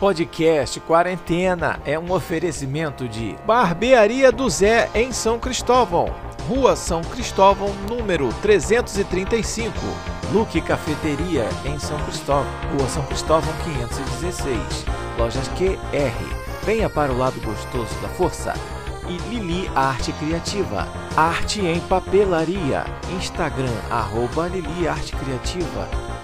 podcast Quarentena é um oferecimento de Barbearia do Zé em São Cristóvão, Rua São Cristóvão, número 335. Luque Cafeteria em São Cristóvão, Rua São Cristóvão 516. Lojas QR. Venha para o lado gostoso da força. E Lili Arte Criativa. Arte em papelaria. Instagram, arroba Lili Arte Criativa.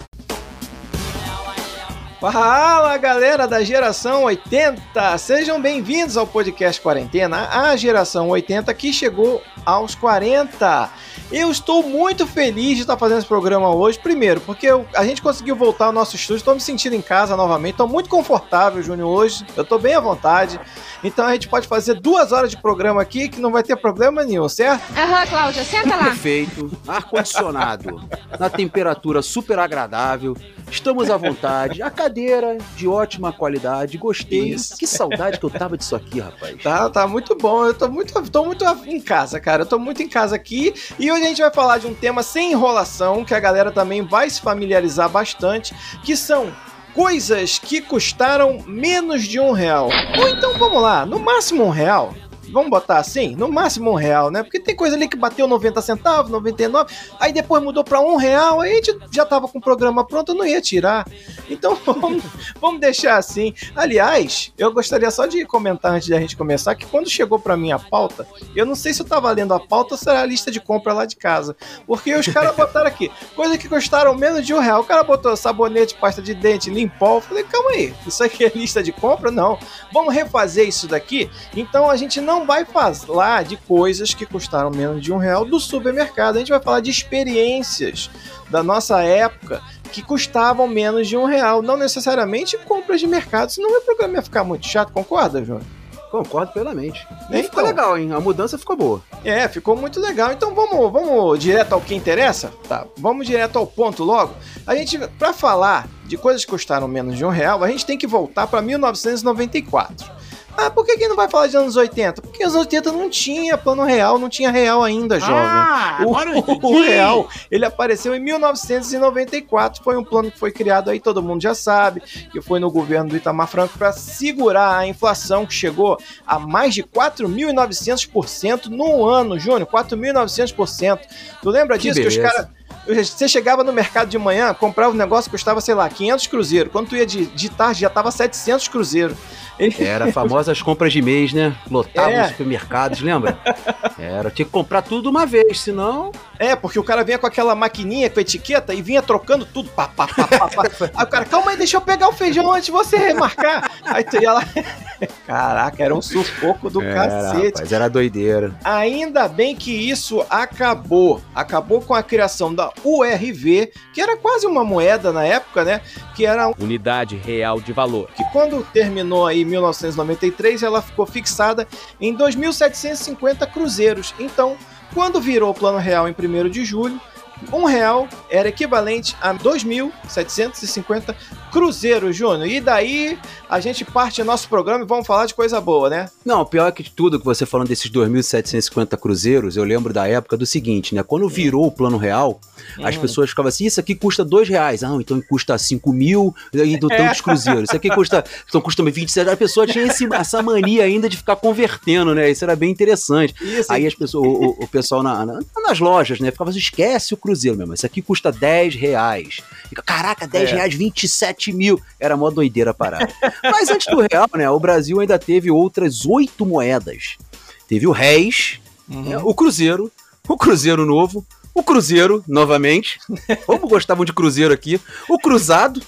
Fala galera da geração 80, sejam bem-vindos ao podcast Quarentena, a geração 80 que chegou aos 40. Eu estou muito feliz de estar fazendo esse programa hoje, primeiro, porque eu, a gente conseguiu voltar ao nosso estúdio, estou me sentindo em casa novamente, estou muito confortável, Júnior, hoje, eu estou bem à vontade, então a gente pode fazer duas horas de programa aqui que não vai ter problema nenhum, certo? Aham, uhum, Cláudia, senta lá. Perfeito, ar-condicionado, na temperatura super agradável, Estamos à vontade. A cadeira de ótima qualidade. Gostei. Isso. Que saudade que eu tava disso aqui, rapaz. Tá, tá muito bom. Eu tô muito, tô muito em casa, cara. Eu tô muito em casa aqui. E hoje a gente vai falar de um tema sem enrolação, que a galera também vai se familiarizar bastante, que são coisas que custaram menos de um real. Ou então, vamos lá, no máximo um real vamos botar assim, no máximo um real, né? Porque tem coisa ali que bateu 90 centavos, 99, aí depois mudou para um real, aí a gente já tava com o programa pronto, não ia tirar. Então vamos, vamos deixar assim. Aliás, eu gostaria só de comentar antes da gente começar que quando chegou para mim a pauta, eu não sei se eu tava lendo a pauta ou se era a lista de compra lá de casa. Porque os caras botaram aqui, coisa que custaram menos de um real. O cara botou sabonete, pasta de dente, limpol. Falei, calma aí, isso aqui é lista de compra? Não. Vamos refazer isso daqui? Então a gente não não vai falar de coisas que custaram menos de um real do supermercado. A gente vai falar de experiências da nossa época que custavam menos de um real. Não necessariamente compras de mercado, senão o programa ia ficar muito chato, concorda, João? Concordo plenamente. E então, ficou legal, hein? A mudança ficou boa. É, ficou muito legal. Então vamos, vamos direto ao que interessa? Tá, vamos direto ao ponto logo. A gente, para falar de coisas que custaram menos de um real, a gente tem que voltar para 1994. Ah, por que, que não vai falar de anos 80? Porque anos 80 não tinha plano real, não tinha real ainda, jovem. Ah, o, o real, ele apareceu em 1994, foi um plano que foi criado aí, todo mundo já sabe, que foi no governo do Itamar Franco para segurar a inflação que chegou a mais de 4.900% no ano, Júnior, 4.900%. Tu lembra disso que, que os caras você chegava no mercado de manhã, comprava um negócio que custava, sei lá, 500 cruzeiros. Quando tu ia de, de tarde, já tava 700 cruzeiros. Era famosas compras de mês, né? Lotava é. os supermercados, lembra? Era, tinha que comprar tudo uma vez, senão. É, porque o cara vinha com aquela maquininha com etiqueta e vinha trocando tudo. Pá, pá, pá, pá, pá. aí o cara, calma aí, deixa eu pegar o feijão antes de você remarcar. Aí tu ia lá. Caraca, era um sufoco do era, cacete. Rapaz, era doideira. Ainda bem que isso acabou. Acabou com a criação da URV, que era quase uma moeda na época, né? Que era. Unidade Real de Valor. Que quando terminou aí 1993, ela ficou fixada em 2.750 cruzeiros. Então, quando virou o Plano Real em 1 de julho, um real era equivalente a 2.750 cruzeiros, Júnior. E daí a gente parte nosso programa e vamos falar de coisa boa, né? Não, pior que tudo que você falando desses 2.750 cruzeiros, eu lembro da época do seguinte, né? Quando virou o plano real, hum. as pessoas ficavam assim, isso aqui custa dois reais. Ah, então custa 5 mil e do é. tantos cruzeiros. Isso aqui custa, então custa 27. A pessoa tinha esse, essa mania ainda de ficar convertendo, né? Isso era bem interessante. Isso, Aí as pessoas, o, o pessoal na, na, nas lojas, né? Ficava assim, esquece o cruzeiro, mesmo. Isso aqui custa 10 reais. Caraca, 10 é. reais, 27 mil. Era mó doideira parada. Mas antes do real, né? O Brasil ainda teve outras oito moedas. Teve o réis, uhum. né, o cruzeiro, o cruzeiro novo, o cruzeiro, novamente. Como gostavam de cruzeiro aqui. O cruzado.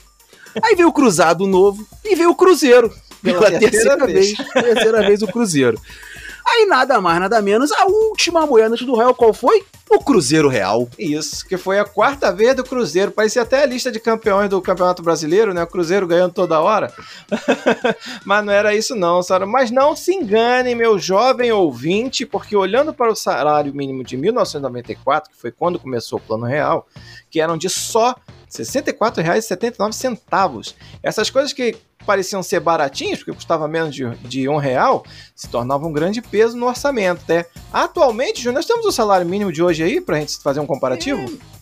Aí veio o cruzado novo e veio o cruzeiro. Pela, terceira, terceira vez. vez. terceira vez o cruzeiro. Aí nada mais, nada menos, a última moeda do Real, qual foi? O Cruzeiro Real. Isso, que foi a quarta vez do Cruzeiro. Parecia até a lista de campeões do Campeonato Brasileiro, né? O Cruzeiro ganhando toda hora. Mas não era isso não, Sara. Mas não se engane, meu jovem ouvinte, porque olhando para o salário mínimo de 1994, que foi quando começou o Plano Real, que eram de só R$ 64,79. Essas coisas que pareciam ser baratinhos, porque custava menos de, de um real, se tornavam um grande peso no orçamento, né? Atualmente, Júnior, nós temos o salário mínimo de hoje aí, pra gente fazer um comparativo? É.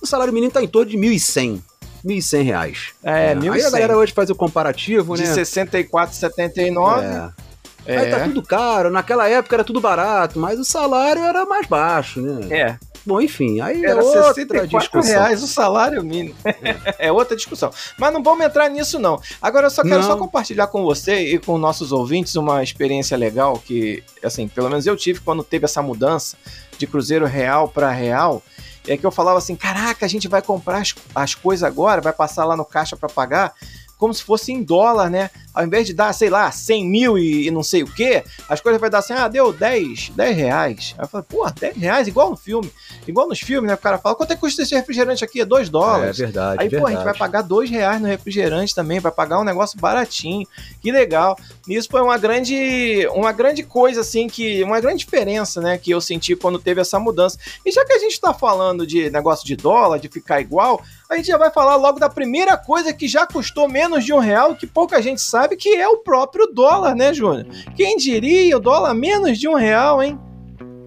O salário mínimo tá em torno de 1.100. 1.100 reais. É, É, 1.100. Aí a galera hoje faz o comparativo, De né? 64,79. É. É. Aí tá tudo caro, naquela época era tudo barato, mas o salário era mais baixo, né? É, Bom, enfim, aí é era outra 64 discussão. reais o salário mínimo. é outra discussão. Mas não vamos entrar nisso, não. Agora eu só quero Não. só compartilhar com você e com nossos ouvintes uma experiência legal que, assim, pelo menos eu tive quando teve essa mudança de Cruzeiro Real para Real. É que eu falava assim: caraca, a gente vai comprar as, as coisas agora, vai passar lá no caixa para pagar. Como se fosse em dólar, né? Ao invés de dar, sei lá, 100 mil e, e não sei o quê, as coisas vai dar assim, ah, deu 10, 10 reais. Aí eu falei, pô, 10 reais, igual no filme. Igual nos filmes, né? O cara fala, quanto é que custa esse refrigerante aqui? É 2 É dólares. verdade, Aí, pô, a verdade. gente vai pagar dois reais no refrigerante também, vai pagar um negócio baratinho. Que legal. E isso foi uma grande, uma grande coisa, assim, que. Uma grande diferença, né, que eu senti quando teve essa mudança. E já que a gente tá falando de negócio de dólar, de ficar igual, a gente já vai falar logo da primeira coisa que já custou menos de um real, que pouca gente sabe, que é o próprio dólar, né, Júnior? Quem diria o dólar menos de um real, hein?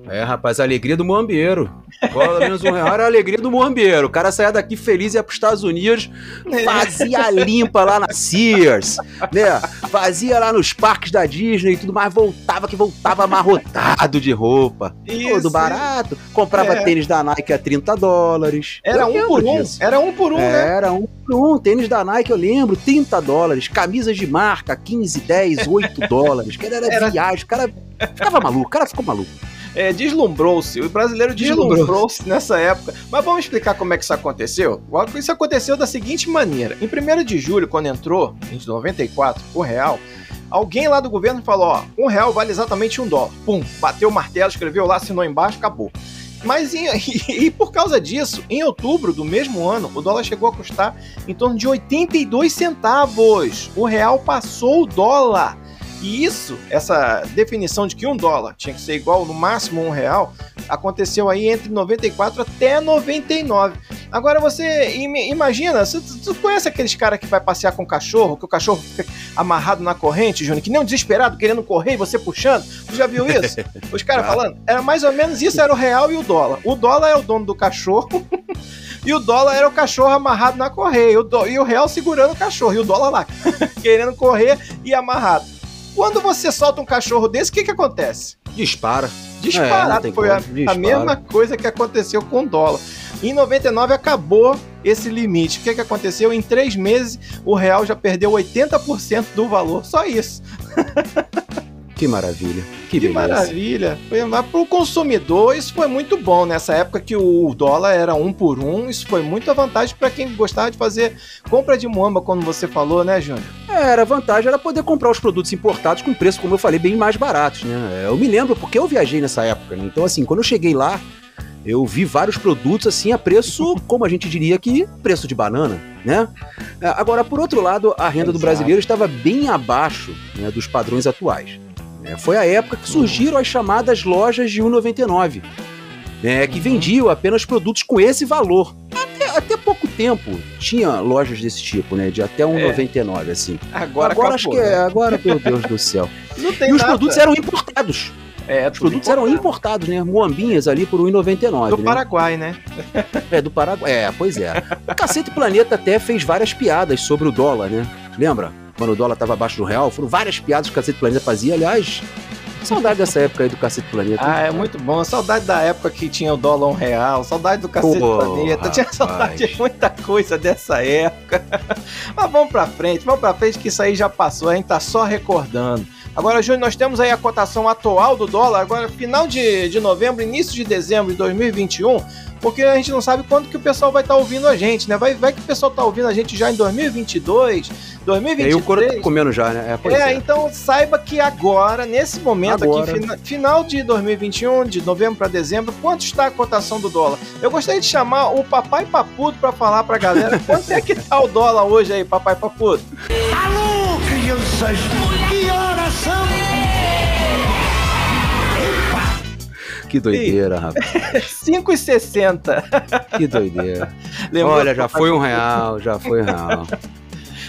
É, rapaz, a alegria do moambeiro. Pelo menos um real era a alegria do moambeiro. O cara saía daqui feliz e ia pros Estados Unidos, fazia limpa lá na Sears, né? Fazia lá nos parques da Disney e tudo mais, voltava que voltava amarrotado de roupa. Isso. Tudo barato. Comprava É. tênis da Nike a 30 dólares. Era um por um. disso. Era um por um, né? Era um por um. Tênis da Nike, eu lembro, 30 dólares. Camisas de marca, 15, 10, 8 dólares. Que era, Era- viagem. O cara ficava maluco, o cara ficou maluco. É, deslumbrou-se. O brasileiro deslumbrou-se nessa época. Mas vamos explicar como é que isso aconteceu? Isso aconteceu da seguinte maneira. Em 1 de julho, quando entrou, em 94, o real, alguém lá do governo falou, ó, um real vale exatamente um dólar. Pum, bateu o martelo, escreveu lá, assinou embaixo, acabou. Mas em- e, por causa disso, em outubro do mesmo ano, o dólar chegou a custar em torno de 82 centavos. O real passou o dólar. E isso, essa definição de que um dólar tinha que ser igual no máximo um real, aconteceu aí entre 94 até 99. Agora você im- imagina, você- conhece aqueles caras que vai passear com o cachorro, que o cachorro fica amarrado na corrente, Júnior, que nem um desesperado querendo correr e você puxando? Tu já viu isso? Os caras falando? Era mais ou menos isso, era o real e o dólar. O dólar é o dono do cachorro. E o dólar era o cachorro amarrado na correia. E o, e o real segurando o cachorro. E o dólar lá, querendo correr e amarrado. Quando você solta um cachorro desse, o que, que acontece? Dispara. Disparado. É, Foi a, dispara. a mesma coisa que aconteceu com o dólar. Em 99 acabou esse limite. O que, que aconteceu? Em três meses, o real já perdeu 80% do valor. Só isso. Que maravilha. Que, Que maravilha. Foi, mas pro consumidor, isso foi muito bom. Nessa época que o dólar era um por um, isso foi muita vantagem para quem gostava de fazer compra de muamba, como você falou, né, Júnior? É, era a vantagem era poder comprar os produtos importados com preço, como eu falei, bem mais baratos, né? Eu me lembro porque eu viajei nessa época, né? Então, assim, quando eu cheguei lá, eu vi vários produtos assim a preço, como a gente diria que preço de banana, né? É, Agora, por outro lado, a renda do Exato. brasileiro estava bem abaixo né, dos padrões atuais. Né? Foi a época que surgiram as chamadas lojas de 1,99, né, que vendiam apenas produtos com esse valor. Até, até pouco tempo tinha lojas desse tipo, né? De até 1,99, assim. Agora, Agora, acho acabou, que é, né? agora, meu Deus do céu. Não tem E os nada. produtos eram importados. É, Os produtos eram importados, né? Moambinhas ali por 1,99. do né? Paraguai, né? É, do Paraguai. É, pois é. O Cacete Planeta até fez várias piadas sobre o dólar, né? Lembra? Quando o dólar tava abaixo do real, foram várias piadas que o Cacete Planeta fazia. Aliás, saudade dessa época aí do Cacete Planeta. Ah, é muito bom. Saudade da época que tinha o dólar um real, saudade do cacete planeta, tinha rapaz. saudade de muita coisa dessa época. Mas vamos pra frente, vamos pra frente que isso aí já passou, a gente tá só recordando. Agora, Júnior, nós temos aí a cotação atual do dólar, agora final de, de novembro, início de dezembro de 2021, porque a gente não sabe quando que o pessoal vai estar ouvindo a gente, né? Vai, vai que o pessoal tá ouvindo a gente já em 2022, E aí 2023. o couro tá comendo já, né? É, pois É, é. então saiba que agora, nesse momento Agora. aqui, fina- final de 2021, de novembro para dezembro, quanto está a cotação do dólar? Eu gostaria de chamar o Papai Papudo para falar pra galera quanto é que tá o dólar hoje aí, Papai Papudo. Alô, crianças! Que horas são? Que doideira, rapaz. 5,60. Que doideira. Lembrou Olha, já foi um real, já foi um real.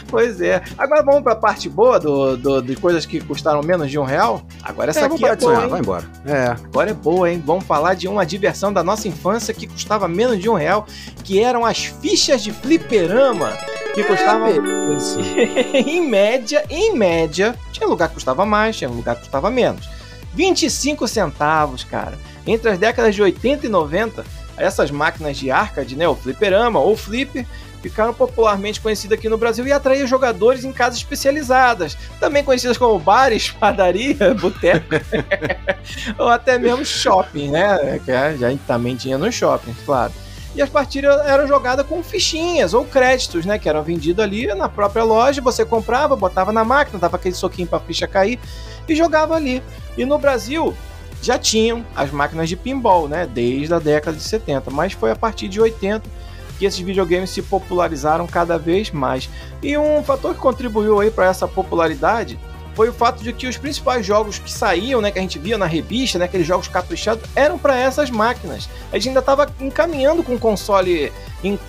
Pois é. Agora vamos pra parte boa do, do, de coisas que custaram menos de um real? Agora essa É, aqui é boa, hein? vai embora. É. Agora é boa, hein? Vamos falar de uma diversão da nossa infância que custava menos de um real, que eram as fichas de fliperama, que custavam, Isso. em média, em média, tinha lugar que custava mais, tinha lugar que custava menos. 25 centavos, cara. Entre as décadas de 80 e 90, essas máquinas de arcade, né, o fliperama ou flipper, ficaram popularmente conhecidas aqui no Brasil e atraíam jogadores em casas especializadas, também conhecidas como bares, padaria, boteco, ou até mesmo shopping, né, que é- já também tinha nos shoppings, claro. E as partidas eram jogadas com fichinhas ou créditos, né? Que eram vendidos ali na própria loja. Você comprava, botava na máquina, dava aquele soquinho pra ficha cair e jogava ali. E no Brasil já tinham as máquinas de pinball, né? Desde a década de 70. Mas foi a partir de 80 que esses videogames se popularizaram cada vez mais. E um fator que contribuiu aí para essa popularidade foi o fato de que os principais jogos que saíam, né, que a gente via na revista, né, aqueles jogos caprichados, eram para essas máquinas. A gente ainda estava encaminhando com um console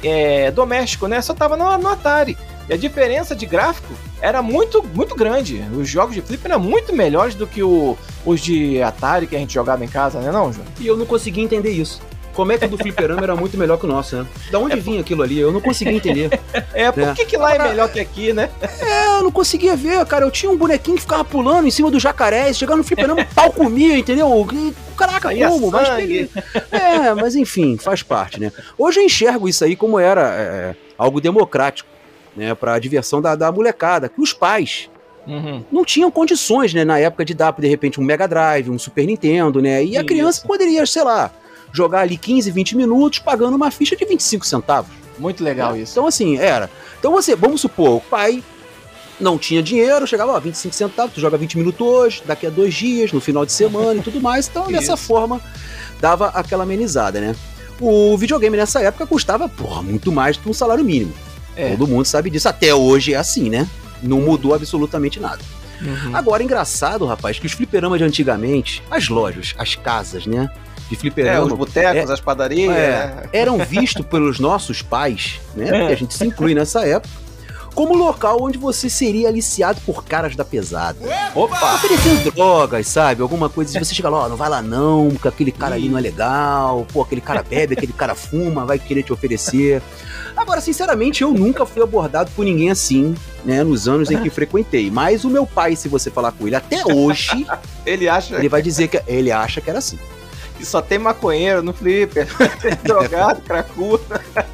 é, doméstico, né? Só tava no, no Atari. E a diferença de gráfico era muito, muito grande. Os jogos de flip eram muito melhores do que o- os de Atari que a gente jogava em casa, né, não, João? E eu não conseguia entender isso. Como é que o do fliperama era muito melhor que o nosso, né? Da onde vinha aquilo ali? Eu não conseguia entender. É, por É. que, que lá é melhor que aqui, né? É, eu não conseguia ver, cara. Eu tinha um bonequinho que ficava pulando em cima do jacaré. Se chegar no fliperama, pau comia, entendeu? E, Caraca, Saía como? Mas É, mas enfim, faz parte, né? Hoje eu enxergo isso aí como era é, algo democrático, né? Pra diversão da, da molecada. Que os pais Uhum. não tinham condições, né, na época de dar, de repente, um Mega Drive, um Super Nintendo, né? E a criança poderia, sei lá, jogar ali 15, 20 minutos pagando uma ficha de 25 centavos. Muito legal isso. Então, assim, era. Então você, vamos supor, o pai não tinha dinheiro, chegava, ó, 25 centavos, tu joga 20 minutos hoje, daqui a dois dias, no final de semana e tudo mais. Então, dessa forma, dava aquela amenizada, né? O videogame nessa época custava, porra, muito mais do que um salário mínimo. É. Todo mundo sabe disso. Até hoje é assim, né? Não mudou absolutamente nada. Uhum. Agora, engraçado, rapaz, que os fliperamas de antigamente, as lojas, as casas, né? De É, fliperama. os botecos, as padarias. É, né? eram vistos pelos nossos pais, né? É. Porque a gente se inclui nessa época, como local onde você seria aliciado por caras da pesada. Opa! Oferecendo drogas, sabe? Alguma coisa. Se você chega lá, ó, não vai lá não, porque aquele cara ali não é legal, pô, aquele cara bebe, aquele cara fuma, vai querer te oferecer. Agora, sinceramente, eu nunca fui abordado por ninguém assim, né, nos anos em que frequentei. Mas o meu pai, se você falar com ele até hoje, Ele acha ele vai dizer que ele acha que era assim. Que só tem maconheiro no flipper, drogado, cracudo.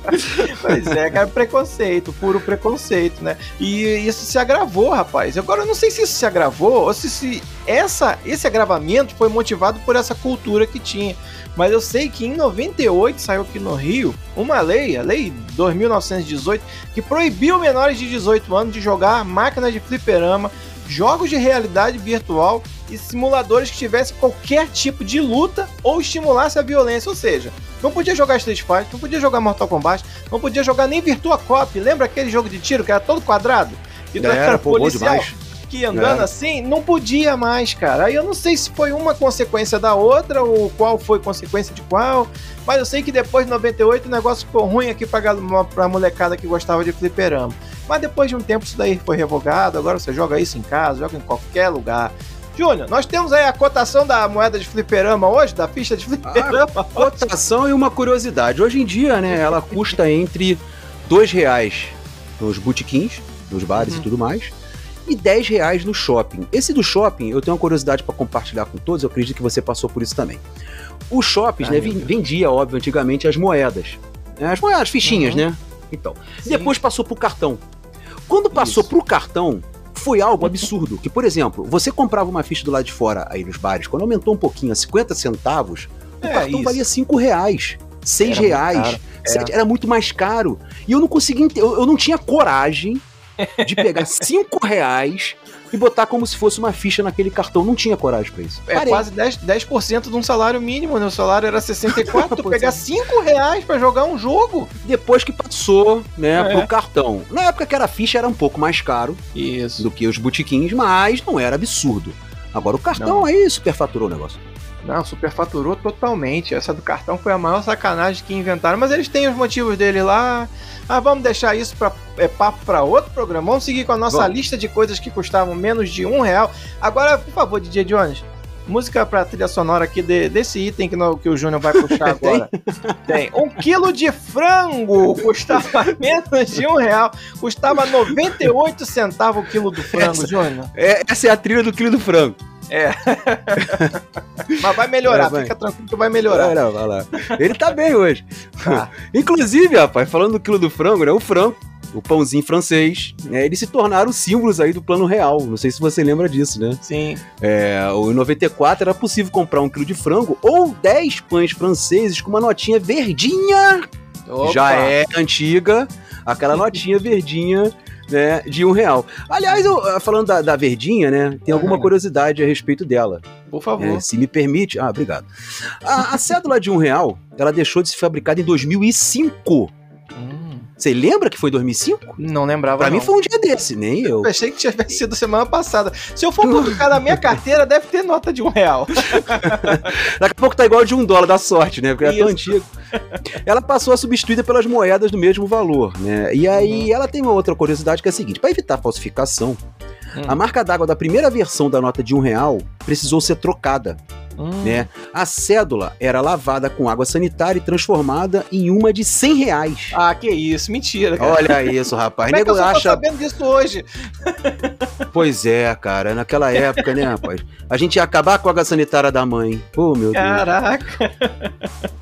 pois é, cara, preconceito, puro preconceito, né? E isso se agravou, rapaz. Agora eu não sei se isso se agravou ou se, se essa, esse agravamento foi motivado por essa cultura que tinha. Mas eu sei que em 98 saiu aqui no Rio uma lei, a lei 2918, que proibiu menores de 18 anos de jogar máquinas de fliperama, jogos de realidade virtual e simuladores que tivessem qualquer tipo de luta ou estimulasse a violência. Ou seja, não podia jogar Street Fighter, não podia jogar Mortal Kombat, não podia jogar nem Virtua Cop. Lembra aquele jogo de tiro que era todo quadrado? E tu Era, pô, bom demais. que ia andando Era. assim, não podia mais, cara. Aí eu não sei se foi uma consequência da outra ou qual foi consequência de qual, mas eu sei que depois de 98 o negócio ficou ruim aqui pra, pra molecada que gostava de fliperama. Mas depois de um tempo isso daí foi revogado, agora você joga isso em casa, joga em qualquer lugar. Júnior, nós temos aí a cotação da moeda de fliperama hoje, da ficha de fliperama. Cotação e uma curiosidade. Hoje em dia, né, ela custa entre dois reais nos botequins, nos bares Uhum. e tudo mais, e 10 reais no shopping. Esse do shopping, eu tenho uma curiosidade para compartilhar com todos, eu acredito que você passou por isso também. Os shoppings, né, ven- Deus. vendia, óbvio, antigamente as moedas. né, As moedas, as fichinhas, Uhum. né? Então. Sim. Depois passou pro cartão. Quando passou Isso. pro cartão, foi algo absurdo. Que, por exemplo, você comprava uma ficha do lado de fora aí nos bares, quando aumentou um pouquinho a 50 centavos, o É, cartão isso. valia 5 reais. 6 Era muito reais. caro. É. sete- Era muito mais caro. E eu não conseguia eu, eu não tinha coragem de pegar 5 reais e botar como se fosse uma ficha naquele cartão. Não tinha coragem pra isso. É Parei. quase 10%, 10 de um salário mínimo, né? O salário era 64, tu pegar é. 5 reais pra jogar um jogo. Depois que passou, né, É. pro cartão. Na época que era ficha era um pouco mais caro Isso. do que os botiquins, mas não era absurdo. Agora o cartão Não. aí superfaturou o negócio. Não, superfaturou totalmente. Essa do cartão foi a maior sacanagem que inventaram. Mas eles têm os motivos dele lá. Ah, vamos deixar isso para é, papo para outro programa. Vamos seguir com a nossa lista de coisas que custavam menos de um real. Agora, por favor, DJ Jones, música para trilha sonora aqui de- desse item que, no- que o Júnior vai puxar agora. Tem. Um quilo de frango custava menos de um real. Custava 98 centavos o quilo do frango, Essa- Júnior. É, essa é a trilha do quilo do frango. Mas vai melhorar, É, vai. fica tranquilo que vai melhorar. Vai lá, vai lá. Ele tá bem hoje. Tá. Inclusive, rapaz, falando do quilo do frango, né? O frango, o pãozinho francês, né, eles se tornaram símbolos aí do plano real. Não sei se você lembra disso, né? Sim. É, o- em 94 era possível comprar um quilo de frango ou 10 pães franceses com uma notinha verdinha. Opa. Já é antiga, aquela notinha verdinha. Né, de um real. Aliás, eu, ah, falando da, da verdinha, né? Tem alguma Uhum. curiosidade a respeito dela. Por favor. É, se me permite. Ah, obrigado. A, a cédula de um real, ela deixou de ser fabricada em 2005. Você lembra que foi 2005? não lembrava. Pra não. mim foi um dia desse, nem eu. Eu pensei que tivesse sido semana passada. Se eu for colocar na minha carteira, deve ter nota de um real. Daqui a pouco tá igual de um dólar da sorte, né? Porque é tão Isso. antigo. Ela passou a substituída pelas moedas do mesmo valor, né? E aí ela tem uma outra curiosidade que é a seguinte: para evitar falsificação, Hum. a marca d'água da primeira versão da nota de um real precisou ser trocada, Hum. né? A cédula era lavada com água sanitária e transformada em uma de 100 reais. Ah, que isso, mentira, cara. Olha isso, rapaz. Como é que eu acha. sabendo disso hoje? Pois é, cara. Naquela época, né, rapaz? A gente ia acabar com a água sanitária da mãe. Oh, meu Deus. Caraca.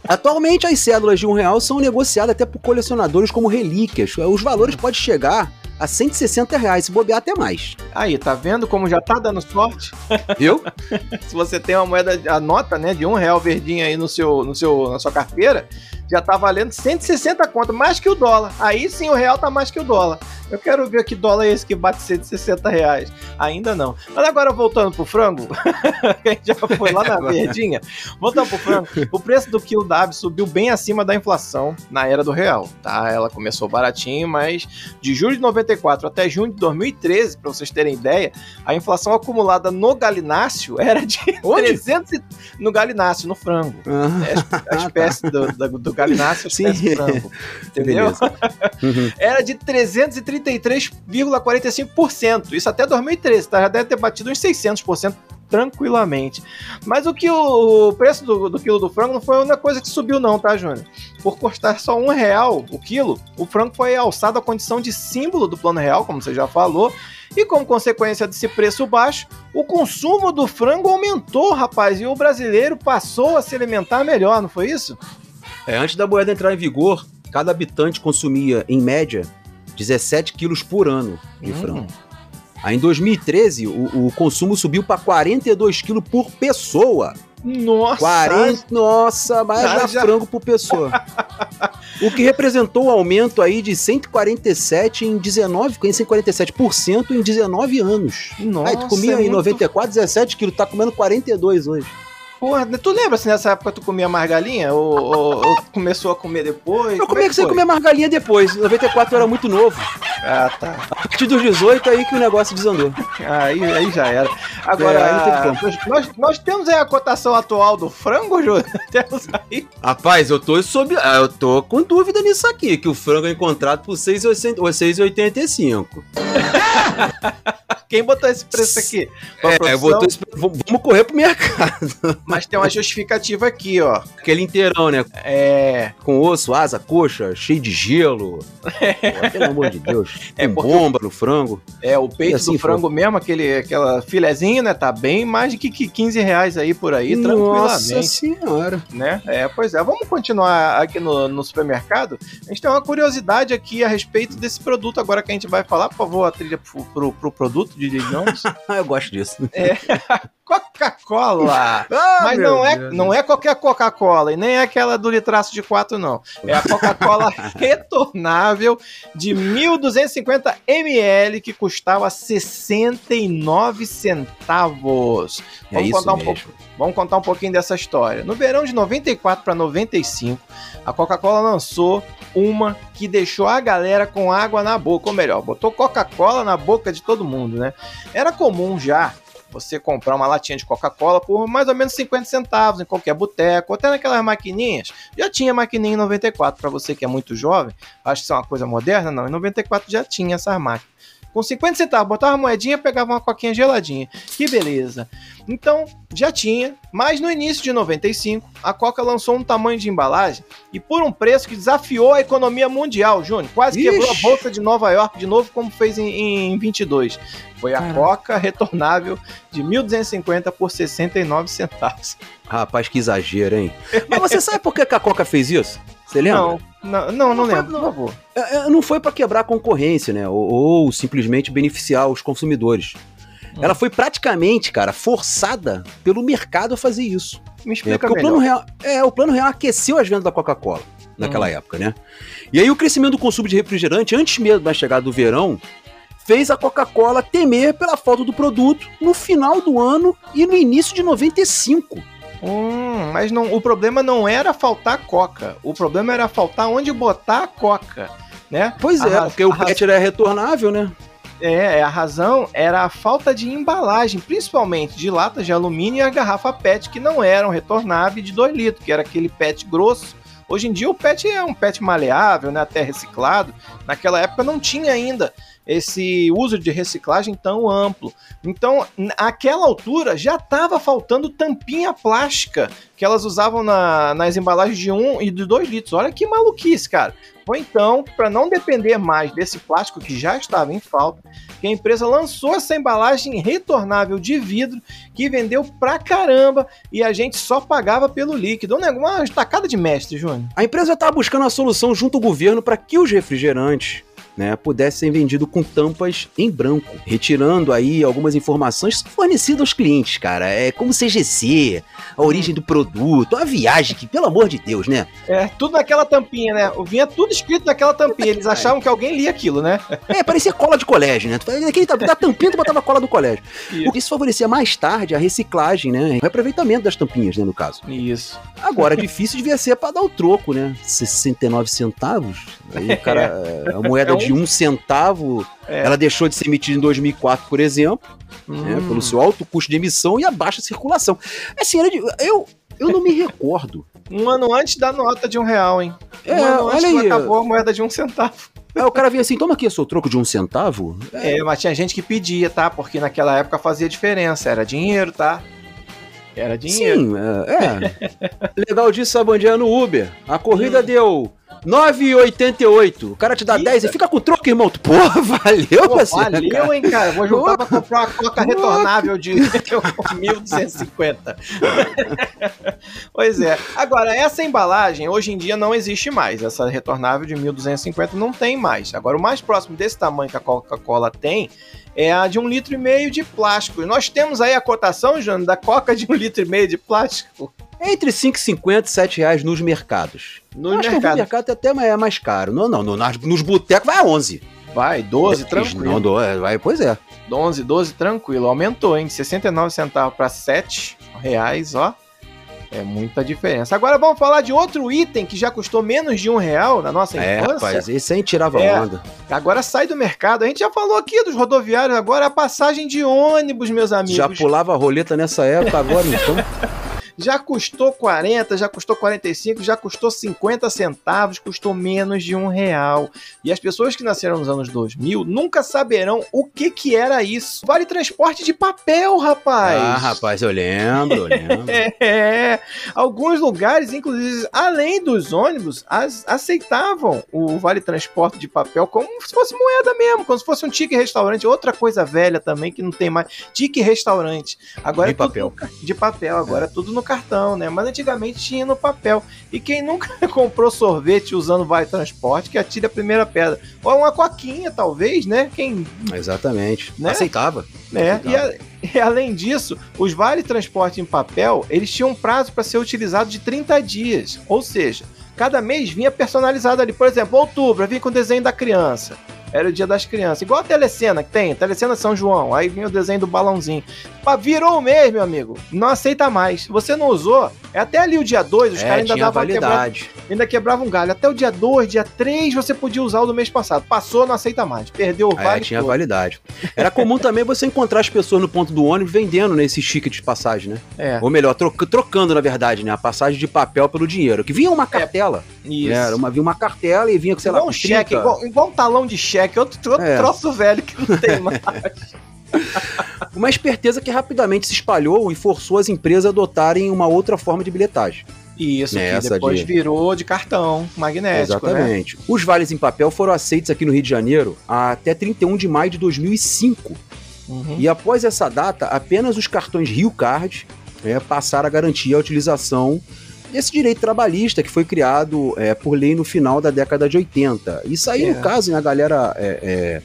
Atualmente, as cédulas de um real são negociadas até por colecionadores como relíquias. Os valores podem chegar a 160 reais, se bobear até mais. Aí, tá vendo como já tá dando sorte? Viu? Se você tem uma moeda, a nota, né, de um real verdinha aí no seu, no seu, na sua carteira, já tá valendo 160 conto, mais que o dólar. Aí sim o real tá mais que o dólar. Eu quero ver que dólar é esse que bate 160 reais. Ainda não. Mas agora voltando pro frango, que a gente já foi lá na verdinha. Voltando pro frango, o preço do quilo da ave subiu bem acima da inflação na era do real, tá? Ela começou baratinho, mas de julho de 94 até junho de 2013, para vocês terem ideia, a inflação acumulada no galináceo era de Onde? 300 e- no galináceo, no frango. Ah, É a espécie do, do, do galináceo, a Sim. frango. Entendeu? Uhum. Era de 333,45%. Isso até 2013, tá? Já deve ter batido uns 600% tranquilamente. Mas o que o, o preço do, do quilo do frango não foi a única coisa que subiu não, tá, Júnior? Por custar só um real o quilo, o frango foi alçado à condição de símbolo do plano real, como você já falou, e como consequência desse preço baixo, o consumo do frango aumentou, rapaz, e o brasileiro passou a se alimentar melhor, não foi isso? É, antes da moeda entrar em vigor, cada habitante consumia, em média, 17 quilos por ano de Hum. frango. Aí em 2013, o, o consumo subiu para 42 quilos por pessoa. Nossa! 40, nossa, mais dá já- frango por pessoa. o que representou um aumento aí de 147 em 19, em 147% em 19 anos. Nossa, aí tu comia é em muito 94, 17 quilos, tá comendo 42 hoje. Porra, tu lembra se nessa época tu comia mais galinha? Ou, ou- ou começou a comer depois? Eu é que você foi? comia mais galinha depois. Em 94 eu era muito novo. Ah, tá. A partir dos 18 aí que o negócio desandou. Aí, aí já era. Agora, É, aí não tem nós, nós temos aí a cotação atual do frango, Júlio? Temos aí. Rapaz, eu tô sob, ah, eu tô com dúvida nisso aqui, que o frango é encontrado por 6,80 ou 6,85. Quem botou esse preço aqui? É, tô esper- vamos correr pro mercado. Mas tem uma justificativa aqui, ó. Aquele inteirão, né? É. Com osso, asa, coxa, cheio de gelo. Pô, pelo amor de Deus. É, bomba no frango. É, o peito assim do frango mesmo, aquele, aquela filezinho, né? Tá bem mais de que que 15 reais aí por aí, Nossa tranquilamente. senhora. né? É, pois é. Vamos continuar aqui no, no supermercado. A gente tem uma curiosidade aqui a respeito desse produto agora que a gente vai falar. Por favor, a trilha pro, pro, pro produto de Jones. Ah, eu gosto disso. Coca-Cola! Ah, Mas não é, Deus. não é qualquer Coca-Cola e nem é aquela do litraço de 4, não. É a Coca-Cola retornável de 1.250 ml que custava 69 centavos. É Vamos isso contar um mesmo. pouco. Vamos contar um pouquinho dessa história. No verão de 94 para 95, a Coca-Cola lançou uma que deixou a galera com água na boca, ou melhor, botou Coca-Cola na boca de todo mundo, né? Era comum já você comprar uma latinha de Coca-Cola por mais ou menos 50 centavos em qualquer boteco, até naquelas maquininhas. Já tinha maquininha em 94, para você que é muito jovem, acho que isso é uma coisa moderna, não. Em 94 já tinha essas máquinas. Com 50 centavos, botava uma moedinha, pegava uma coquinha geladinha. Que beleza. Então, já tinha, mas no início de 95, a Coca lançou um tamanho de embalagem e por um preço que desafiou a economia mundial, Júnior. Quase Ixi. quebrou a bolsa de Nova York de novo, como fez em, em 22. Foi a Caraca. Coca retornável de 1.250 por 69 centavos. Rapaz, que exagero, hein? Mas você sabe por que que a Coca fez isso? Você lembra? Não, não, não, não Não foi- lembro, por não. favor. É, é, Não foi para quebrar a concorrência, né? Ou, ou simplesmente beneficiar os consumidores. Hum. Ela foi praticamente, cara, forçada pelo mercado a fazer isso. Me É, explica porque o melhor. plano, real, é, o plano real aqueceu as vendas da Coca-Cola naquela Hum. época, né? E aí o crescimento do consumo de refrigerante, antes mesmo da chegada do verão, fez a Coca-Cola temer pela falta do produto no final do ano e no início de 95. Hum, mas não, o problema não era faltar coca. O problema era faltar onde botar a coca, né? Pois A é, porque o PET era retornável, né? É, a razão era a falta de embalagem, principalmente de latas de alumínio e a garrafa PET, que não eram retornáveis de 2 litros, que era aquele PET grosso. Hoje em dia o PET é um PET maleável, né, até reciclado. Naquela época não tinha ainda esse uso de reciclagem tão amplo. Então, naquela altura já estava faltando tampinha plástica que elas usavam na- nas embalagens de 1 e de 2 litros. Olha que maluquice, cara. Ou então, para não depender mais desse plástico que já estava em falta, que a empresa lançou essa embalagem retornável de vidro que vendeu pra caramba e a gente só pagava pelo líquido. Um Uma tacada de mestre, Júnior. A empresa estava buscando uma solução junto ao governo para que os refrigerantes né, pudessem ser vendidos com tampas em branco, retirando aí algumas informações fornecidas aos clientes, cara. É como CGC, a origem do produto, a viagem, que pelo amor de Deus, né? É, tudo naquela tampinha, né? Vinha tudo escrito naquela tampinha. Eles achavam que alguém lia aquilo, né? É, parecia cola de colégio, né? Tu fazia Aquele, da tampinha tu botava cola do colégio. Isso. Isso favorecia mais tarde a reciclagem, né? O reaproveitamento das tampinhas, né, no caso. Isso. Agora, difícil devia ser para dar o troco, né? 69 centavos. Aí o cara, é, a moeda É um- de um centavo, É. ela deixou de ser emitida em 2004, por exemplo, né? Hum. Pelo seu alto custo de emissão e a baixa circulação. Assim, era de- eu, eu não me recordo. Um ano antes da nota de um real, hein? Um É, ano antes aí. acabou a moeda de um centavo. Aí o cara vinha assim, toma aqui seu troco de um centavo. É, mas tinha gente que pedia, tá? Porque naquela época fazia diferença. Era dinheiro, tá? Era dinheiro. Sim, é. é. Legal disso, sabe onde é? No Uber. A corrida Hum. deu 9,88. O cara te dá Eita. 10 e fica com o troco, irmão. Porra, valeu, Pô, parceiro. valeu, cara. hein, cara? Vou juntar pra comprar uma coca retornável de 1.250. pois é. Agora, essa embalagem hoje em dia não existe mais. Essa retornável de 1.250 não tem mais. Agora, o mais próximo desse tamanho que a Coca-Cola tem é a de um litro e meio de plástico. E nós temos aí a cotação, Jânio, da Coca de um litro e meio de plástico Entre 5,50 e 7 reais nos mercados. no Eu acho que no mercado. até é mais caro. Não, não, no- nas- nos botecos vai a 11. Vai, 12, tranquilo. Não, do- é, vai, pois é. 11, 12, tranquilo. Aumentou, hein? De 69 centavos para 7 reais, ó. É muita diferença. Agora vamos falar de outro item que já custou menos de um real na nossa É, infância. rapaz, esse aí tirava É. onda. Agora sai do mercado. A gente já falou aqui dos rodoviários, agora a passagem de ônibus, meus amigos. Já pulava a roleta nessa época, agora então. Já custou 40, já custou 45, já custou 50 centavos, custou menos de um real. E as pessoas que nasceram nos anos 2000 nunca saberão o que que era isso. Vale transporte de papel, rapaz. Ah, rapaz, eu lembro, eu lembro. É, alguns lugares, inclusive, além dos ônibus, as- aceitavam o vale transporte de papel como se fosse moeda mesmo, como se fosse um tique restaurante. Outra coisa velha também que não tem mais, tique restaurante. Agora De é papel. no de papel, agora é tudo no cartão, né? Mas antigamente tinha no papel. E quem nunca comprou sorvete usando vale transporte, que atire a primeira pedra. Ou uma coquinha, talvez, né? Quem Exatamente. Né? Aceitava. né? E, Aceitava. a- e além disso, os vale transporte em papel, eles tinham um prazo para ser utilizado de 30 dias. Ou seja, cada mês vinha personalizado ali. Por exemplo, outubro, vinha com o desenho da criança. Era o dia das crianças. Igual a telecena que tem, telecena São João, aí vinha o desenho do balãozinho. Pá, virou o mês, meu amigo. Não aceita mais. Você não usou, é até ali o dia 2, os É, caras ainda davam validade. ainda quebravam um galho. Até o dia 2, dia 3, você podia usar o do mês passado. Passou, não aceita mais. Perdeu o É, vale. tinha todo. validade. Era comum também você encontrar as pessoas no ponto do ônibus vendendo nesse chique de passagem, né? É, Ou melhor, troca- trocando, na verdade, né? A passagem de papel pelo dinheiro. Que vinha uma cartela. Isso. né? Era uma, vinha uma cartela e vinha, sei lá, igual com um cheque, 30. igual, igual um talão de cheque, outro, outro É. troço velho que não tem mais. Uma esperteza que rapidamente se espalhou e forçou as empresas a adotarem uma outra forma de bilhetagem. Isso, que depois de- virou de cartão magnético, né? Exatamente. Os vales em papel foram aceitos aqui no Rio de Janeiro até 31 de maio de 2005. Uhum. E após essa data, apenas os cartões Rio Card né, passaram a garantir a utilização desse direito trabalhista que foi criado é, por lei no final da década de 80. Isso aí, É. no caso, né, a galera. é, é,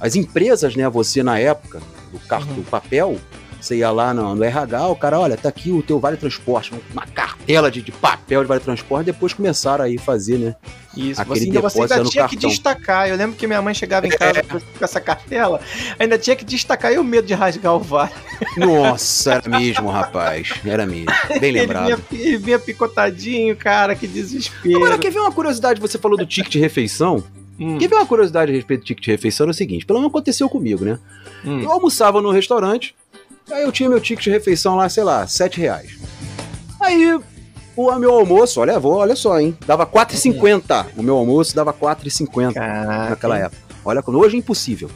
as empresas, né, você na época, do cartão Uhum. do papel, você ia lá no, no RH, o cara, olha, tá aqui o teu vale transporte, uma cartela de, de papel de vale transporte, depois começaram aí fazer, né? Isso, Aquele você ainda, você ainda tinha que cartão. destacar. Eu lembro que minha mãe chegava em casa com essa cartela, ainda tinha que destacar e o medo de rasgar o vale. Nossa, era mesmo, rapaz. Era mesmo. Bem Ele lembrado. vinha, ele vinha picotadinho, cara, que desespero. Agora, quer ver uma curiosidade? Você falou do ticket de refeição. Hum, Quer ver uma curiosidade a respeito do ticket de refeição? Era o seguinte: pelo menos aconteceu comigo, né? hum. Eu almoçava no restaurante, aí eu tinha meu ticket de refeição lá, sei lá, 7 reais. Aí, o meu almoço, olha, vou, olha só, hein? Dava 4,50. O meu almoço dava 4,50 Caraca. naquela época. Olha, hoje é impossível.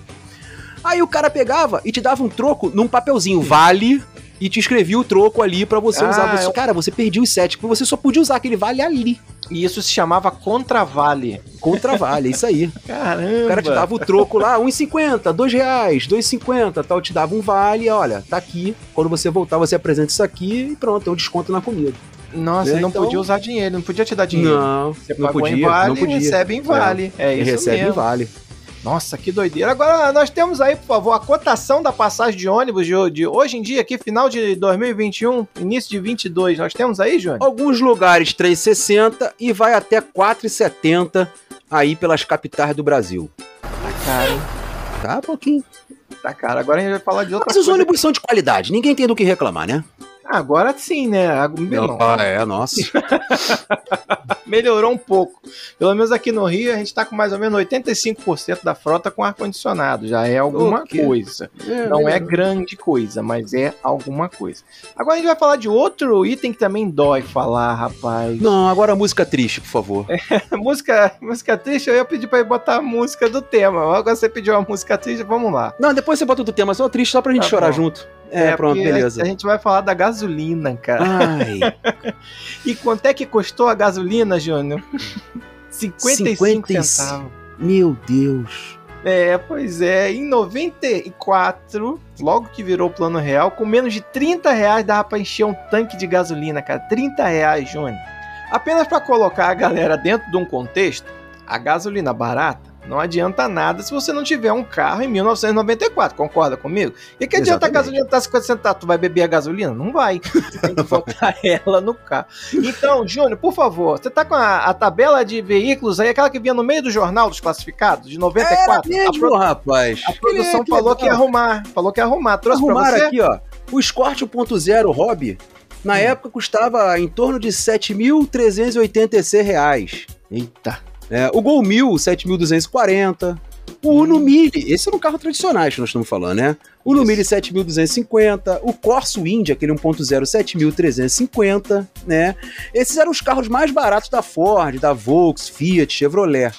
Aí o cara pegava e te dava um troco num papelzinho, vale, e te escrevia o troco ali pra você Ah, usar. Você, eu- Cara, você perdia os 7, porque você só podia usar aquele vale ali. E isso se chamava contravale. Contra vale, é isso aí. Caramba. O cara te dava o troco lá, 1,50, 2 reais, 2,50, tal, te dava um vale, olha, tá aqui. Quando você voltar, você apresenta isso aqui e pronto, tem um desconto na comida. Nossa, É, ele não então- podia usar dinheiro, não podia te dar dinheiro. Não, Você não podia, em vale não podia. e recebe em vale. É, E isso recebe mesmo. vale. Nossa, que doideira. Agora nós temos aí, por favor, a cotação da passagem de ônibus de, de hoje em dia, aqui, final de 2021, início de 22. Nós temos aí, Júnior? Alguns lugares 3,60 e vai até 4,70 aí pelas capitais do Brasil. Tá caro? Tá pouquinho. Tá caro. Agora a gente vai falar de outra Mas os coisa. ônibus são de qualidade, ninguém tem do que reclamar, né? Agora sim, né? Não, Ah, é, nossa. melhorou um pouco. Pelo menos aqui no Rio, a gente tá com mais ou menos 85% da frota com ar-condicionado. Já é alguma O quê? coisa. Não é grande coisa, mas é alguma coisa. Agora a gente vai falar de outro item que também dói falar, rapaz. Não, agora música triste, por favor. música, música triste, eu ia pedir pra ele botar a música do tema. Agora você pediu uma música triste, vamos lá. Não, depois você bota do tema só triste, só pra gente Tá chorar bom. junto. É, pronto, porque beleza. A, a gente vai falar da gasolina, cara. Ai, E quanto é que custou a gasolina, Júnior? 55 55. centavos. meu Deus. É, pois é. Em 94, logo que virou o plano real, com menos de 30 reais dava pra encher um tanque de gasolina, cara. 30 reais, Júnior. Apenas pra colocar a galera dentro de um contexto, a gasolina barata não adianta nada se você não tiver um carro em 1994, concorda comigo? E que adianta a Exatamente. gasolina estar 50 centavos? Tu vai beber a gasolina? Não vai. Você tem que botar ela no carro. Então, Júnior, por favor, você tá com a, a tabela de veículos aí, aquela que vinha no meio do jornal dos classificados, de 94? É a, pro- mesmo, rapaz. a produção que falou legal. que ia arrumar. Falou que ia arrumar. Trouxe pra Arrumaram você? aqui, ó. O Escort 1.0 Hobby, na Hum. época, custava em torno de 7.386 reais. Eita. É, o Gol 1000, 7.240. O Hum. Uno Mille, esse é no carro tradicionais que nós estamos falando, né? O Uno. Mille 7.250, o Corso Indy, aquele 1.0, 7.350, né? Esses eram os carros mais baratos da Ford, da Volks, Fiat, Chevrolet.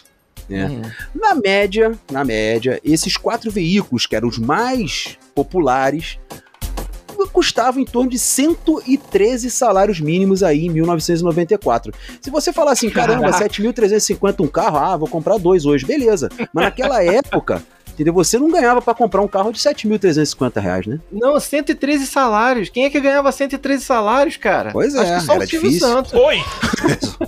É. Hum. Na média, na média, esses quatro veículos, que eram os mais populares, custavam em torno de 113 salários mínimos aí em 1994. Se você falar assim, caramba, Caraca. 7.350 um carro, ah, vou comprar dois hoje, beleza. Mas naquela época, entendeu? Você não ganhava pra comprar um carro de 7.350 reais, né? Não, 113 salários. Quem é que ganhava 113 salários, cara? Pois é, Acho que só era o Silvio difícil. Santos. Oi!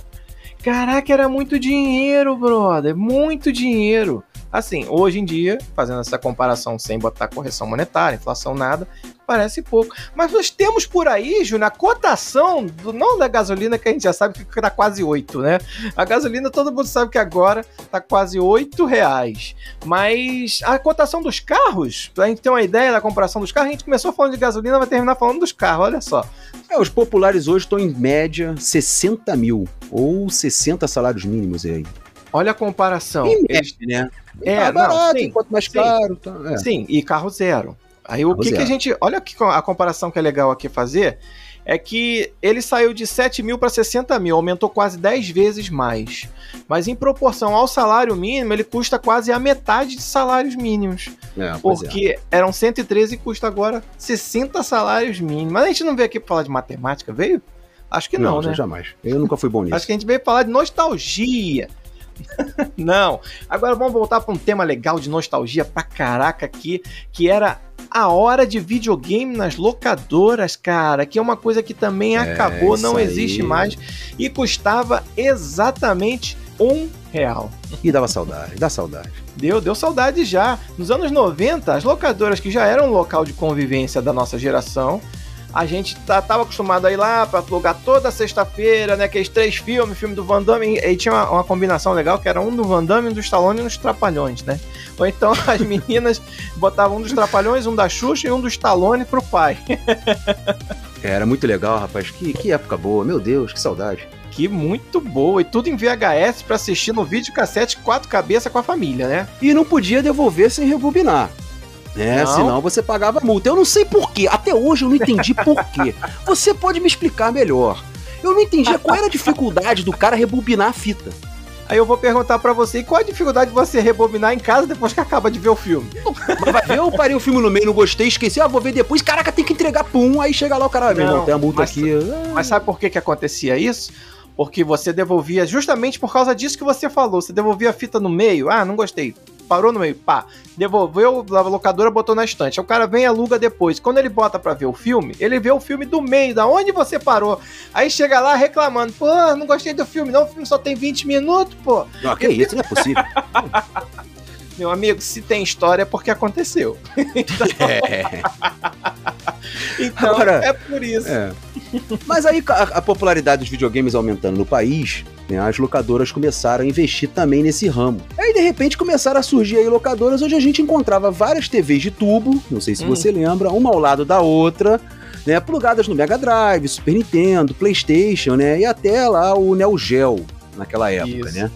Caraca, era muito dinheiro, brother. Muito dinheiro. Assim, hoje em dia, fazendo essa comparação sem botar correção monetária, inflação, nada, parece pouco. Mas nós temos por aí, Júnior, a cotação, do, não da gasolina, que a gente já sabe que tá quase 8, né? A gasolina todo mundo sabe que agora tá quase 8 reais. Mas a cotação dos carros, pra gente ter uma ideia da comparação dos carros, a gente começou falando de gasolina, vai terminar falando dos carros, olha só. É, os populares hoje estão em média 60 mil, ou 60 salários mínimos aí. Olha a comparação. Em média, né? É, tá não, barato, sim, quanto mais sim. caro. Tá, é. Sim, e carro zero. Aí o Carro que, que a zero. gente. Olha aqui a comparação que é legal aqui fazer. É que ele saiu de 7 mil para 60 mil, aumentou quase 10 vezes mais. Mas em proporção ao salário mínimo, ele custa quase a metade de salários mínimos. É, é. Porque eram 113 e custa agora 60 salários mínimos. Mas a gente não veio aqui pra falar de matemática, veio? Acho que não, né? jamais. Eu nunca fui bom nisso. Acho que a gente veio falar de nostalgia. Não. Agora vamos voltar para um tema legal de nostalgia pra caraca aqui, que era a hora de videogame nas locadoras, cara, que é uma coisa que também É, acabou, não existe aí. mais e custava exatamente um real. E dava saudade, dá saudade. Deu, deu saudade já. Nos anos 90, as locadoras que já eram um local de convivência da nossa geração, a gente tá, tava acostumado a ir lá pra alugar toda sexta-feira, né? Aqueles três filmes, filme do Van Damme, e aí tinha uma, uma combinação legal que era um do Van Damme, um do Stallone e um dos Trapalhões, né? Ou então as meninas botavam um dos Trapalhões, um da Xuxa e um do Stallone pro pai. Era muito legal, rapaz. Que, que época boa, meu Deus, que saudade. Que muito boa. E tudo em VHS pra assistir no videocassete quatro cabeças com a família, né? E não podia devolver sem rebobinar. É, Não. senão você pagava multa. Eu não sei porquê, até hoje eu não entendi porquê. Você pode me explicar melhor. Eu não entendi qual era a dificuldade do cara rebobinar a fita. Aí eu vou perguntar pra você, qual a dificuldade de você rebobinar em casa depois que acaba de ver o filme? Mas vai ver, eu parei o filme no meio, não gostei, esqueci, ah, vou ver depois. Caraca, tem que entregar, pum. Aí chega lá o cara, ah, meu Não, irmão, tem a multa mas- aqui. Mas sabe por que, que acontecia isso? Porque você devolvia justamente por causa disso que você falou. Você devolvia a fita no meio. Ah, não gostei. Parou no meio, pá. Devolveu, a locadora botou na estante. Aí o cara vem e aluga depois. Quando ele bota pra ver o filme, ele vê o filme do meio, da onde você parou. Aí chega lá reclamando: pô, não gostei do filme, não. O filme só tem 20 minutos, pô. Não, que isso, não é possível. Meu amigo, se tem história é porque aconteceu. É. Então Agora- é por isso. É. Mas aí a, a popularidade dos videogames aumentando no país, né, as locadoras começaram a investir também nesse ramo. Aí de repente começaram a surgir aí locadoras onde a gente encontrava várias TVs de tubo, não sei se Hum. você lembra, uma ao lado da outra, né, plugadas no Mega Drive, Super Nintendo, PlayStation, né, e até lá o Neo Geo naquela época, Isso. né?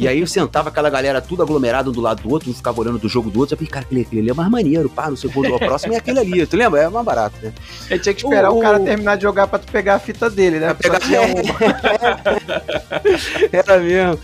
E aí eu sentava aquela galera tudo aglomerado um do lado do outro, um ficava olhando do jogo do outro, eu falei, cara, aquele, aquele ali é mais maneiro, pá, não sei o que, o próximo é aquele ali, tu lembra? É mais barato, né? Ele tinha que esperar o, O- cara terminar de jogar pra tu pegar a fita dele, né? Pra pegar- tinha uma. Era mesmo.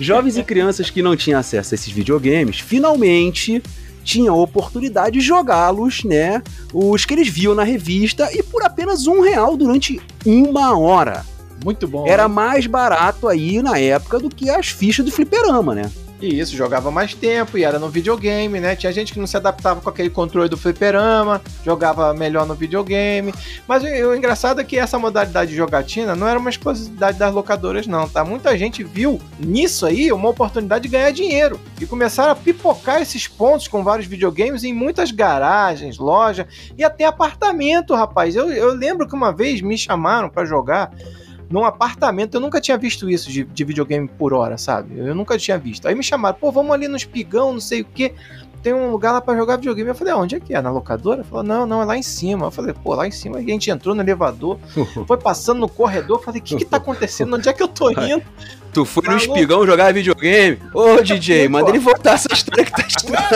Jovens e crianças que não tinham acesso a esses videogames, finalmente tinham a oportunidade de jogá-los, né? Os que eles viam na revista e por apenas um real durante uma hora. Muito bom. Era né? mais barato aí na época do que as fichas do fliperama, né? E isso, jogava mais tempo e era no videogame, né? Tinha gente que não se adaptava com aquele controle do fliperama, jogava melhor no videogame. Mas o, o engraçado é que essa modalidade de jogatina não era uma exclusividade das locadoras, não, tá? Muita gente viu nisso aí uma oportunidade de ganhar dinheiro e começaram a pipocar esses pontos com vários videogames em muitas garagens, lojas e até apartamento, rapaz. Eu, eu lembro que uma vez me chamaram pra jogar num apartamento. Eu nunca tinha visto isso de, de videogame por hora, sabe? Eu nunca tinha visto. Aí me chamaram, pô, vamos ali no espigão, não sei o quê. Tem um lugar lá pra jogar videogame. Eu falei, onde é que é? Na locadora? Falou, não, não, é lá em cima. Eu falei, pô, lá em cima. Aí a gente entrou no elevador, foi passando no corredor. Eu falei, o que que tá acontecendo? Onde é que eu tô indo? Tu foi no Maluco. espigão jogar videogame? Ô, DJ, manda ele voltar essa história que tá estranha.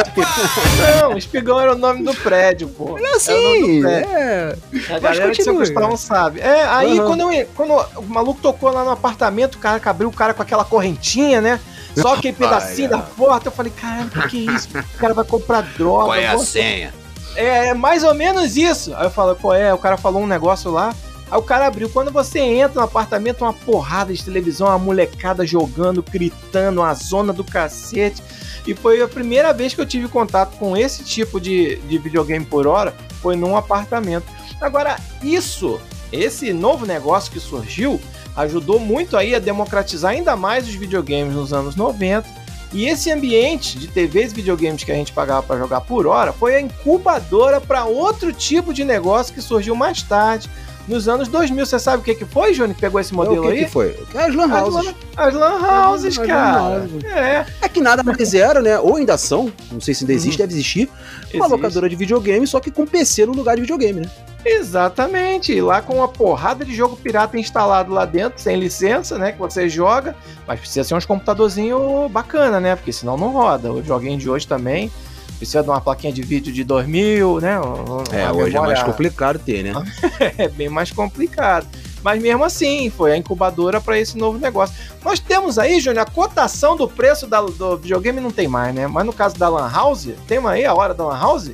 Não, espigão era o nome do prédio, pô. É Era o nome assim, é. A galera de São. Cristóvão sabe. É, aí Aham. quando, eu, quando o maluco tocou lá no apartamento, o cara que abriu o cara com aquela correntinha, né? Só aquele pedacinho da porta, eu falei, caralho, o que, é isso? O cara vai comprar droga. Qual é a senha? É, é mais ou menos isso. Aí eu falo, qual é? O cara falou um negócio lá. Aí o cara abriu. Quando você entra no apartamento, uma porrada de televisão, uma molecada jogando, gritando, uma zona do cacete. E foi a primeira vez que eu tive contato com esse tipo de, de videogame por hora, foi num apartamento. Agora, isso, esse novo negócio que surgiu, ajudou muito aí a democratizar ainda mais os videogames nos anos 90. E esse ambiente de TVs e videogames que a gente pagava para jogar por hora foi a incubadora para outro tipo de negócio que surgiu mais tarde, nos anos 2000. Você sabe o que, que foi, Johnny, que pegou esse modelo o que aí? Que foi? As lan houses. As lan houses, as cara. Lan houses. É. é que nada mais era, né? Ou ainda são, não sei se ainda existe, uhum. deve existir, uma existe. locadora de videogame, só que com PC no lugar de videogame, né? Exatamente, lá com uma porrada de jogo pirata instalado lá dentro, sem licença, né? Que você joga, mas precisa ser uns computadorzinho bacana, né? Porque senão não roda. O joguinho de hoje também precisa de uma plaquinha de vídeo de 2000, né? Uma é, hoje memória... é mais complicado ter, né? é bem mais complicado. Mas mesmo assim, foi a incubadora para esse novo negócio. Nós temos aí, Júnior, a cotação do preço da, do videogame não tem mais, né? Mas no caso da Lan House, tem aí a hora da Lan House?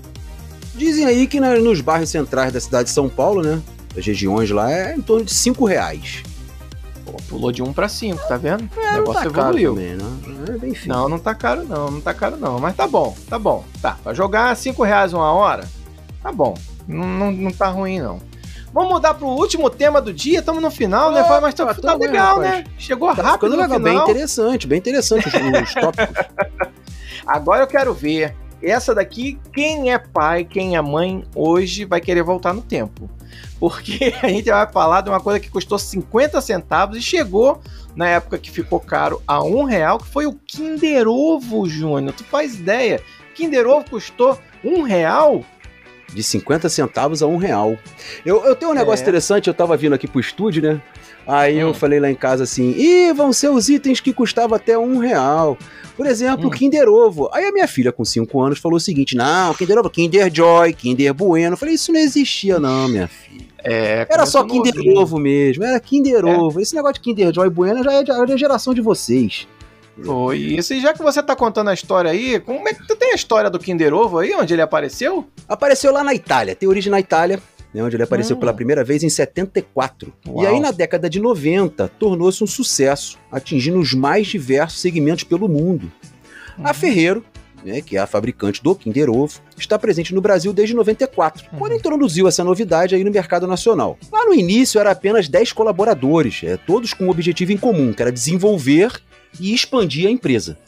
Dizem aí que na, nos bairros centrais da cidade de São Paulo, né? As regiões lá é em torno de 5 reais. Pô, pulou de 1 um para 5, tá vendo? É, o negócio tá evoluiu. Também, né? é bem não, não tá caro não, não tá caro não. Mas tá bom, tá bom. Tá, pra jogar 5 reais uma hora, tá bom. Não, não, não tá ruim não. Vamos mudar pro último tema do dia, estamos no final, né? Mas tá, tá legal, né? Chegou tá rápido no legal, final. Bem interessante, bem interessante os, os tópicos. Agora eu quero ver essa daqui, quem é pai, quem é mãe, hoje vai querer voltar no tempo. Porque a gente vai falar de uma coisa que custou 50 centavos e chegou na época que ficou caro a um real, que foi o Kinder Ovo, Júnior. Tu faz ideia? Kinder Ovo custou um real? De 50 centavos a um real. Eu, eu tenho um negócio é. interessante, eu tava vindo aqui pro estúdio, né? Aí hum. eu falei lá em casa assim: ih, vão ser os itens que custavam até um real. Por exemplo, hum. Kinder Ovo. Aí a minha filha, com 5 anos, falou o seguinte: não, Kinder Ovo, Kinder Joy, Kinder Bueno. Eu falei: isso não existia, não, minha filha. É, era só Kinder novinho. Ovo mesmo, era Kinder é. Ovo. Esse negócio de Kinder Joy Bueno já é da geração de vocês. Foi isso. E já que você tá contando a história aí, como é que tu tem a história do Kinder Ovo aí, onde ele apareceu? Apareceu lá na Itália, tem origem na Itália né, onde ele apareceu pela primeira vez em 74. Uau. E aí, na década de 90, tornou-se um sucesso, atingindo os mais diversos segmentos pelo mundo. A Ferreiro, né, que é a fabricante do Kinder Ovo, está presente no Brasil desde 94, uhum. quando introduziu essa novidade aí no mercado nacional. Lá no início era apenas 10 colaboradores, é, todos com um objetivo em comum, que era desenvolver e expandir a empresa.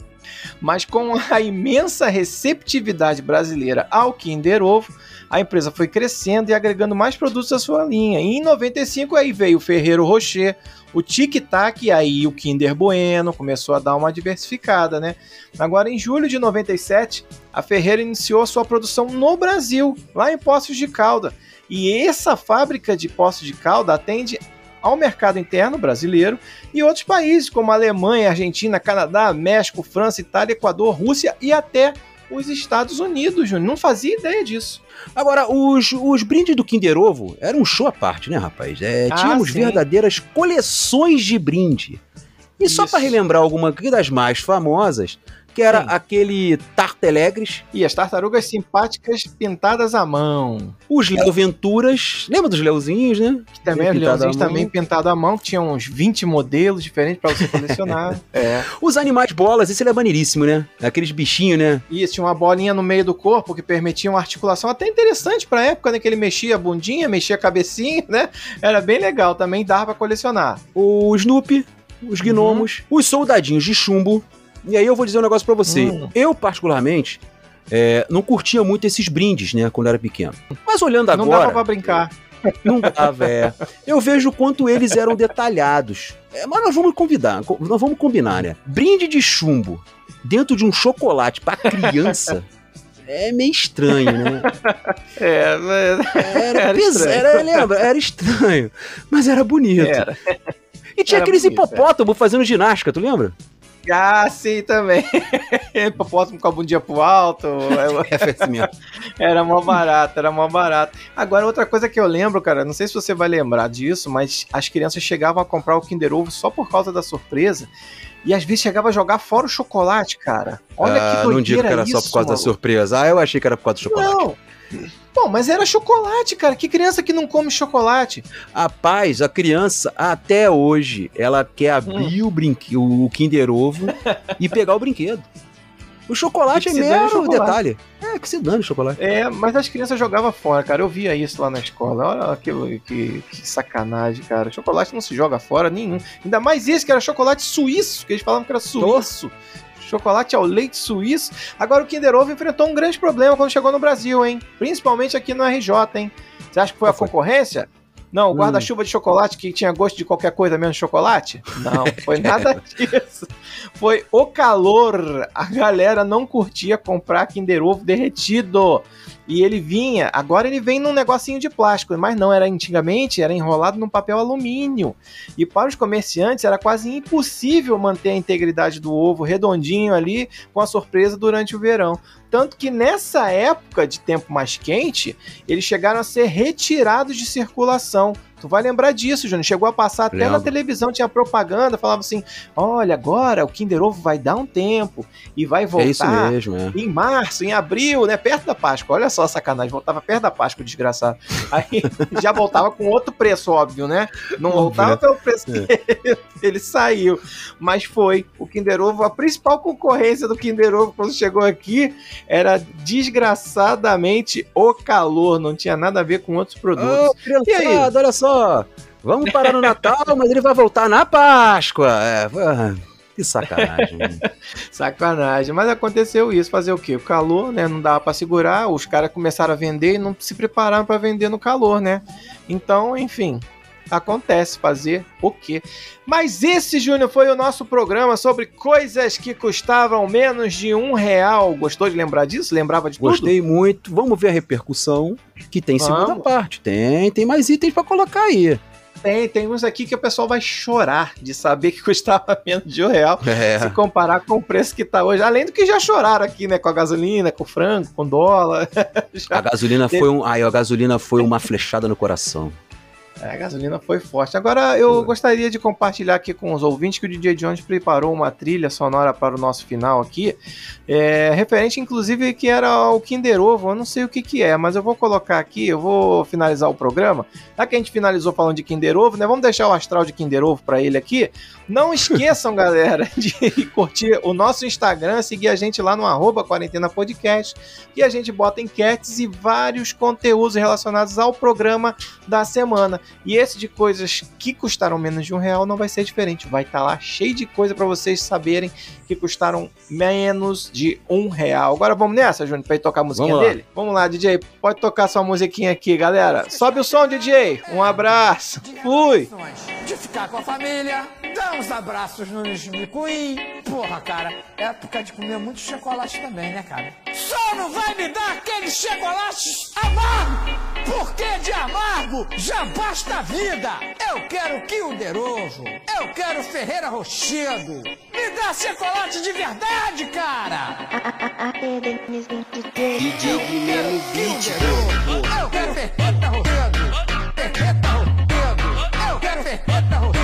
Mas com a imensa receptividade brasileira ao Kinder Ovo, a empresa foi crescendo e agregando mais produtos à sua linha. E em 95 aí veio o Ferreiro Rocher, o Tic Tac e aí o Kinder Bueno começou a dar uma diversificada, né? Agora em julho de 97, a Ferreira iniciou sua produção no Brasil, lá em Poços de Calda. E essa fábrica de Poços de Calda atende ao mercado interno brasileiro e outros países como Alemanha, Argentina, Canadá, México, França, Itália, Equador, Rússia e até os Estados Unidos, Júnior. Não fazia ideia disso. Agora, os, os brindes do Kinder Ovo eram um show à parte, né, rapaz? É, ah, tínhamos sim. verdadeiras coleções de brinde. E Isso. só para relembrar alguma das mais famosas, que era Sim. aquele Tartelegres. E as tartarugas simpáticas pintadas à mão. Os Leo Venturas. Lembra dos Leozinhos, né? Que também, os Leozinhos também pintados à mão, que tinham uns 20 modelos diferentes para você colecionar. é. Os animais bolas, esse ele é maneiríssimo, né? Aqueles bichinhos, né? Isso, tinha uma bolinha no meio do corpo que permitia uma articulação até interessante pra época, né? Que ele mexia a bundinha, mexia a cabecinha, né? Era bem legal, também dava pra colecionar. O Snoopy, os gnomos, uhum. os soldadinhos de chumbo, e aí eu vou dizer um negócio para você. Hum. Eu, particularmente, é, não curtia muito esses brindes, né, quando era pequeno. Mas olhando agora. Não dava pra brincar. Não dava, é. Eu vejo o quanto eles eram detalhados. É, mas nós vamos convidar, nós vamos combinar, né? Brinde de chumbo dentro de um chocolate para criança. é meio estranho, né? É, mas... Era, era, estranho. era lembra, era estranho, mas era bonito. Era. E tinha era aqueles bonito, hipopótamo é. fazendo ginástica, tu lembra? Ah, sim, também. Hipopótamo com a bundinha pro alto. É, era mó barato, era mó barato. Agora, outra coisa que eu lembro, cara, não sei se você vai lembrar disso, mas as crianças chegavam a comprar o Kinder Ovo só por causa da surpresa. E às vezes chegava a jogar fora o chocolate, cara. Olha ah, que doideira Não digo que era isso, só por causa mano. da surpresa. Ah, eu achei que era por causa do chocolate. Não. Bom, mas era chocolate, cara. Que criança que não come chocolate? Rapaz, a criança, até hoje, ela quer abrir hum. o, brinque, o Kinder Ovo e pegar o brinquedo. O chocolate é mesmo chocolate. detalhe. É, É, que se dane o chocolate. É, mas as crianças jogavam fora, cara. Eu via isso lá na escola. Olha aquilo, que, que sacanagem, cara. Chocolate não se joga fora nenhum. Ainda mais esse que era chocolate suíço, que eles falavam que era suíço. Chocolate ao leite suíço. Agora o Kinder Ovo enfrentou um grande problema quando chegou no Brasil, hein? Principalmente aqui no RJ, hein? Você acha que foi a concorrência? Não, o guarda-chuva de chocolate que tinha gosto de qualquer coisa menos chocolate? Não, foi nada disso. Foi o calor. A galera não curtia comprar Kinder Ovo derretido. E ele vinha, agora ele vem num negocinho de plástico, mas não era antigamente, era enrolado num papel alumínio. E para os comerciantes era quase impossível manter a integridade do ovo redondinho ali com a surpresa durante o verão. Tanto que nessa época de tempo mais quente, eles chegaram a ser retirados de circulação. Tu vai lembrar disso, Júnior. Chegou a passar até Lembra. na televisão, tinha propaganda, falava assim: olha, agora o Kinder Ovo vai dar um tempo e vai voltar é isso mesmo, é. em março, em abril, né? Perto da Páscoa. Olha só a sacanagem, voltava perto da Páscoa, desgraçado. Aí já voltava com outro preço, óbvio, né? Não voltava pelo preço que é. ele saiu. Mas foi o Kinder Ovo, a principal concorrência do Kinder Ovo quando chegou aqui era desgraçadamente o calor, não tinha nada a ver com outros produtos. Criançada, e aí? olha só, vamos parar no Natal, mas ele vai voltar na Páscoa. É, que sacanagem. sacanagem. Mas aconteceu isso. Fazer o quê? O calor, né? Não dava para segurar. Os caras começaram a vender e não se prepararam para vender no calor, né? Então, enfim, acontece fazer o quê? Mas esse, Júnior, foi o nosso programa sobre coisas que custavam menos de um real. Gostou de lembrar disso? Lembrava de Gostei tudo? muito. Vamos ver a repercussão que tem Vamos. segunda parte. Tem, tem mais itens para colocar aí. Tem, tem uns aqui que o pessoal vai chorar de saber que custava menos de um real é. se comparar com o preço que tá hoje. Além do que já choraram aqui, né? Com a gasolina, com o frango, com o dólar. a gasolina foi um. Aí a gasolina foi uma flechada no coração. É, a gasolina foi forte. Agora eu gostaria de compartilhar aqui com os ouvintes que o DJ Jones preparou uma trilha sonora para o nosso final aqui, é, referente inclusive que era o Kinder Ovo. Eu não sei o que que é, mas eu vou colocar aqui, eu vou finalizar o programa. Já que a gente finalizou falando de Kinder Ovo, né? Vamos deixar o astral de Kinder Ovo para ele aqui. Não esqueçam, galera, de curtir o nosso Instagram, seguir a gente lá no arroba Quarentena Podcast, que a gente bota enquetes e vários conteúdos relacionados ao programa da semana. E esse de coisas que custaram menos de um real não vai ser diferente. Vai estar tá lá cheio de coisa para vocês saberem que custaram menos de um real. Agora vamos nessa, Júnior, pra ir tocar a musiquinha vamos dele? Vamos lá, DJ. Pode tocar sua musiquinha aqui, galera. Sobe o som, DJ. Um abraço. Fui. De ficar com a família, dá uns abraços no Micuim. Porra, cara, é época de comer muito chocolate também, né, cara? Só não vai me dar aqueles chocolates amargo, porque de amargo já basta a vida. Eu quero Kinder Ovo, eu quero Ferreira Rochedo. Me dá chocolate de verdade, cara! DJ Guilherme 20. Eu quero Ferreira ferreta,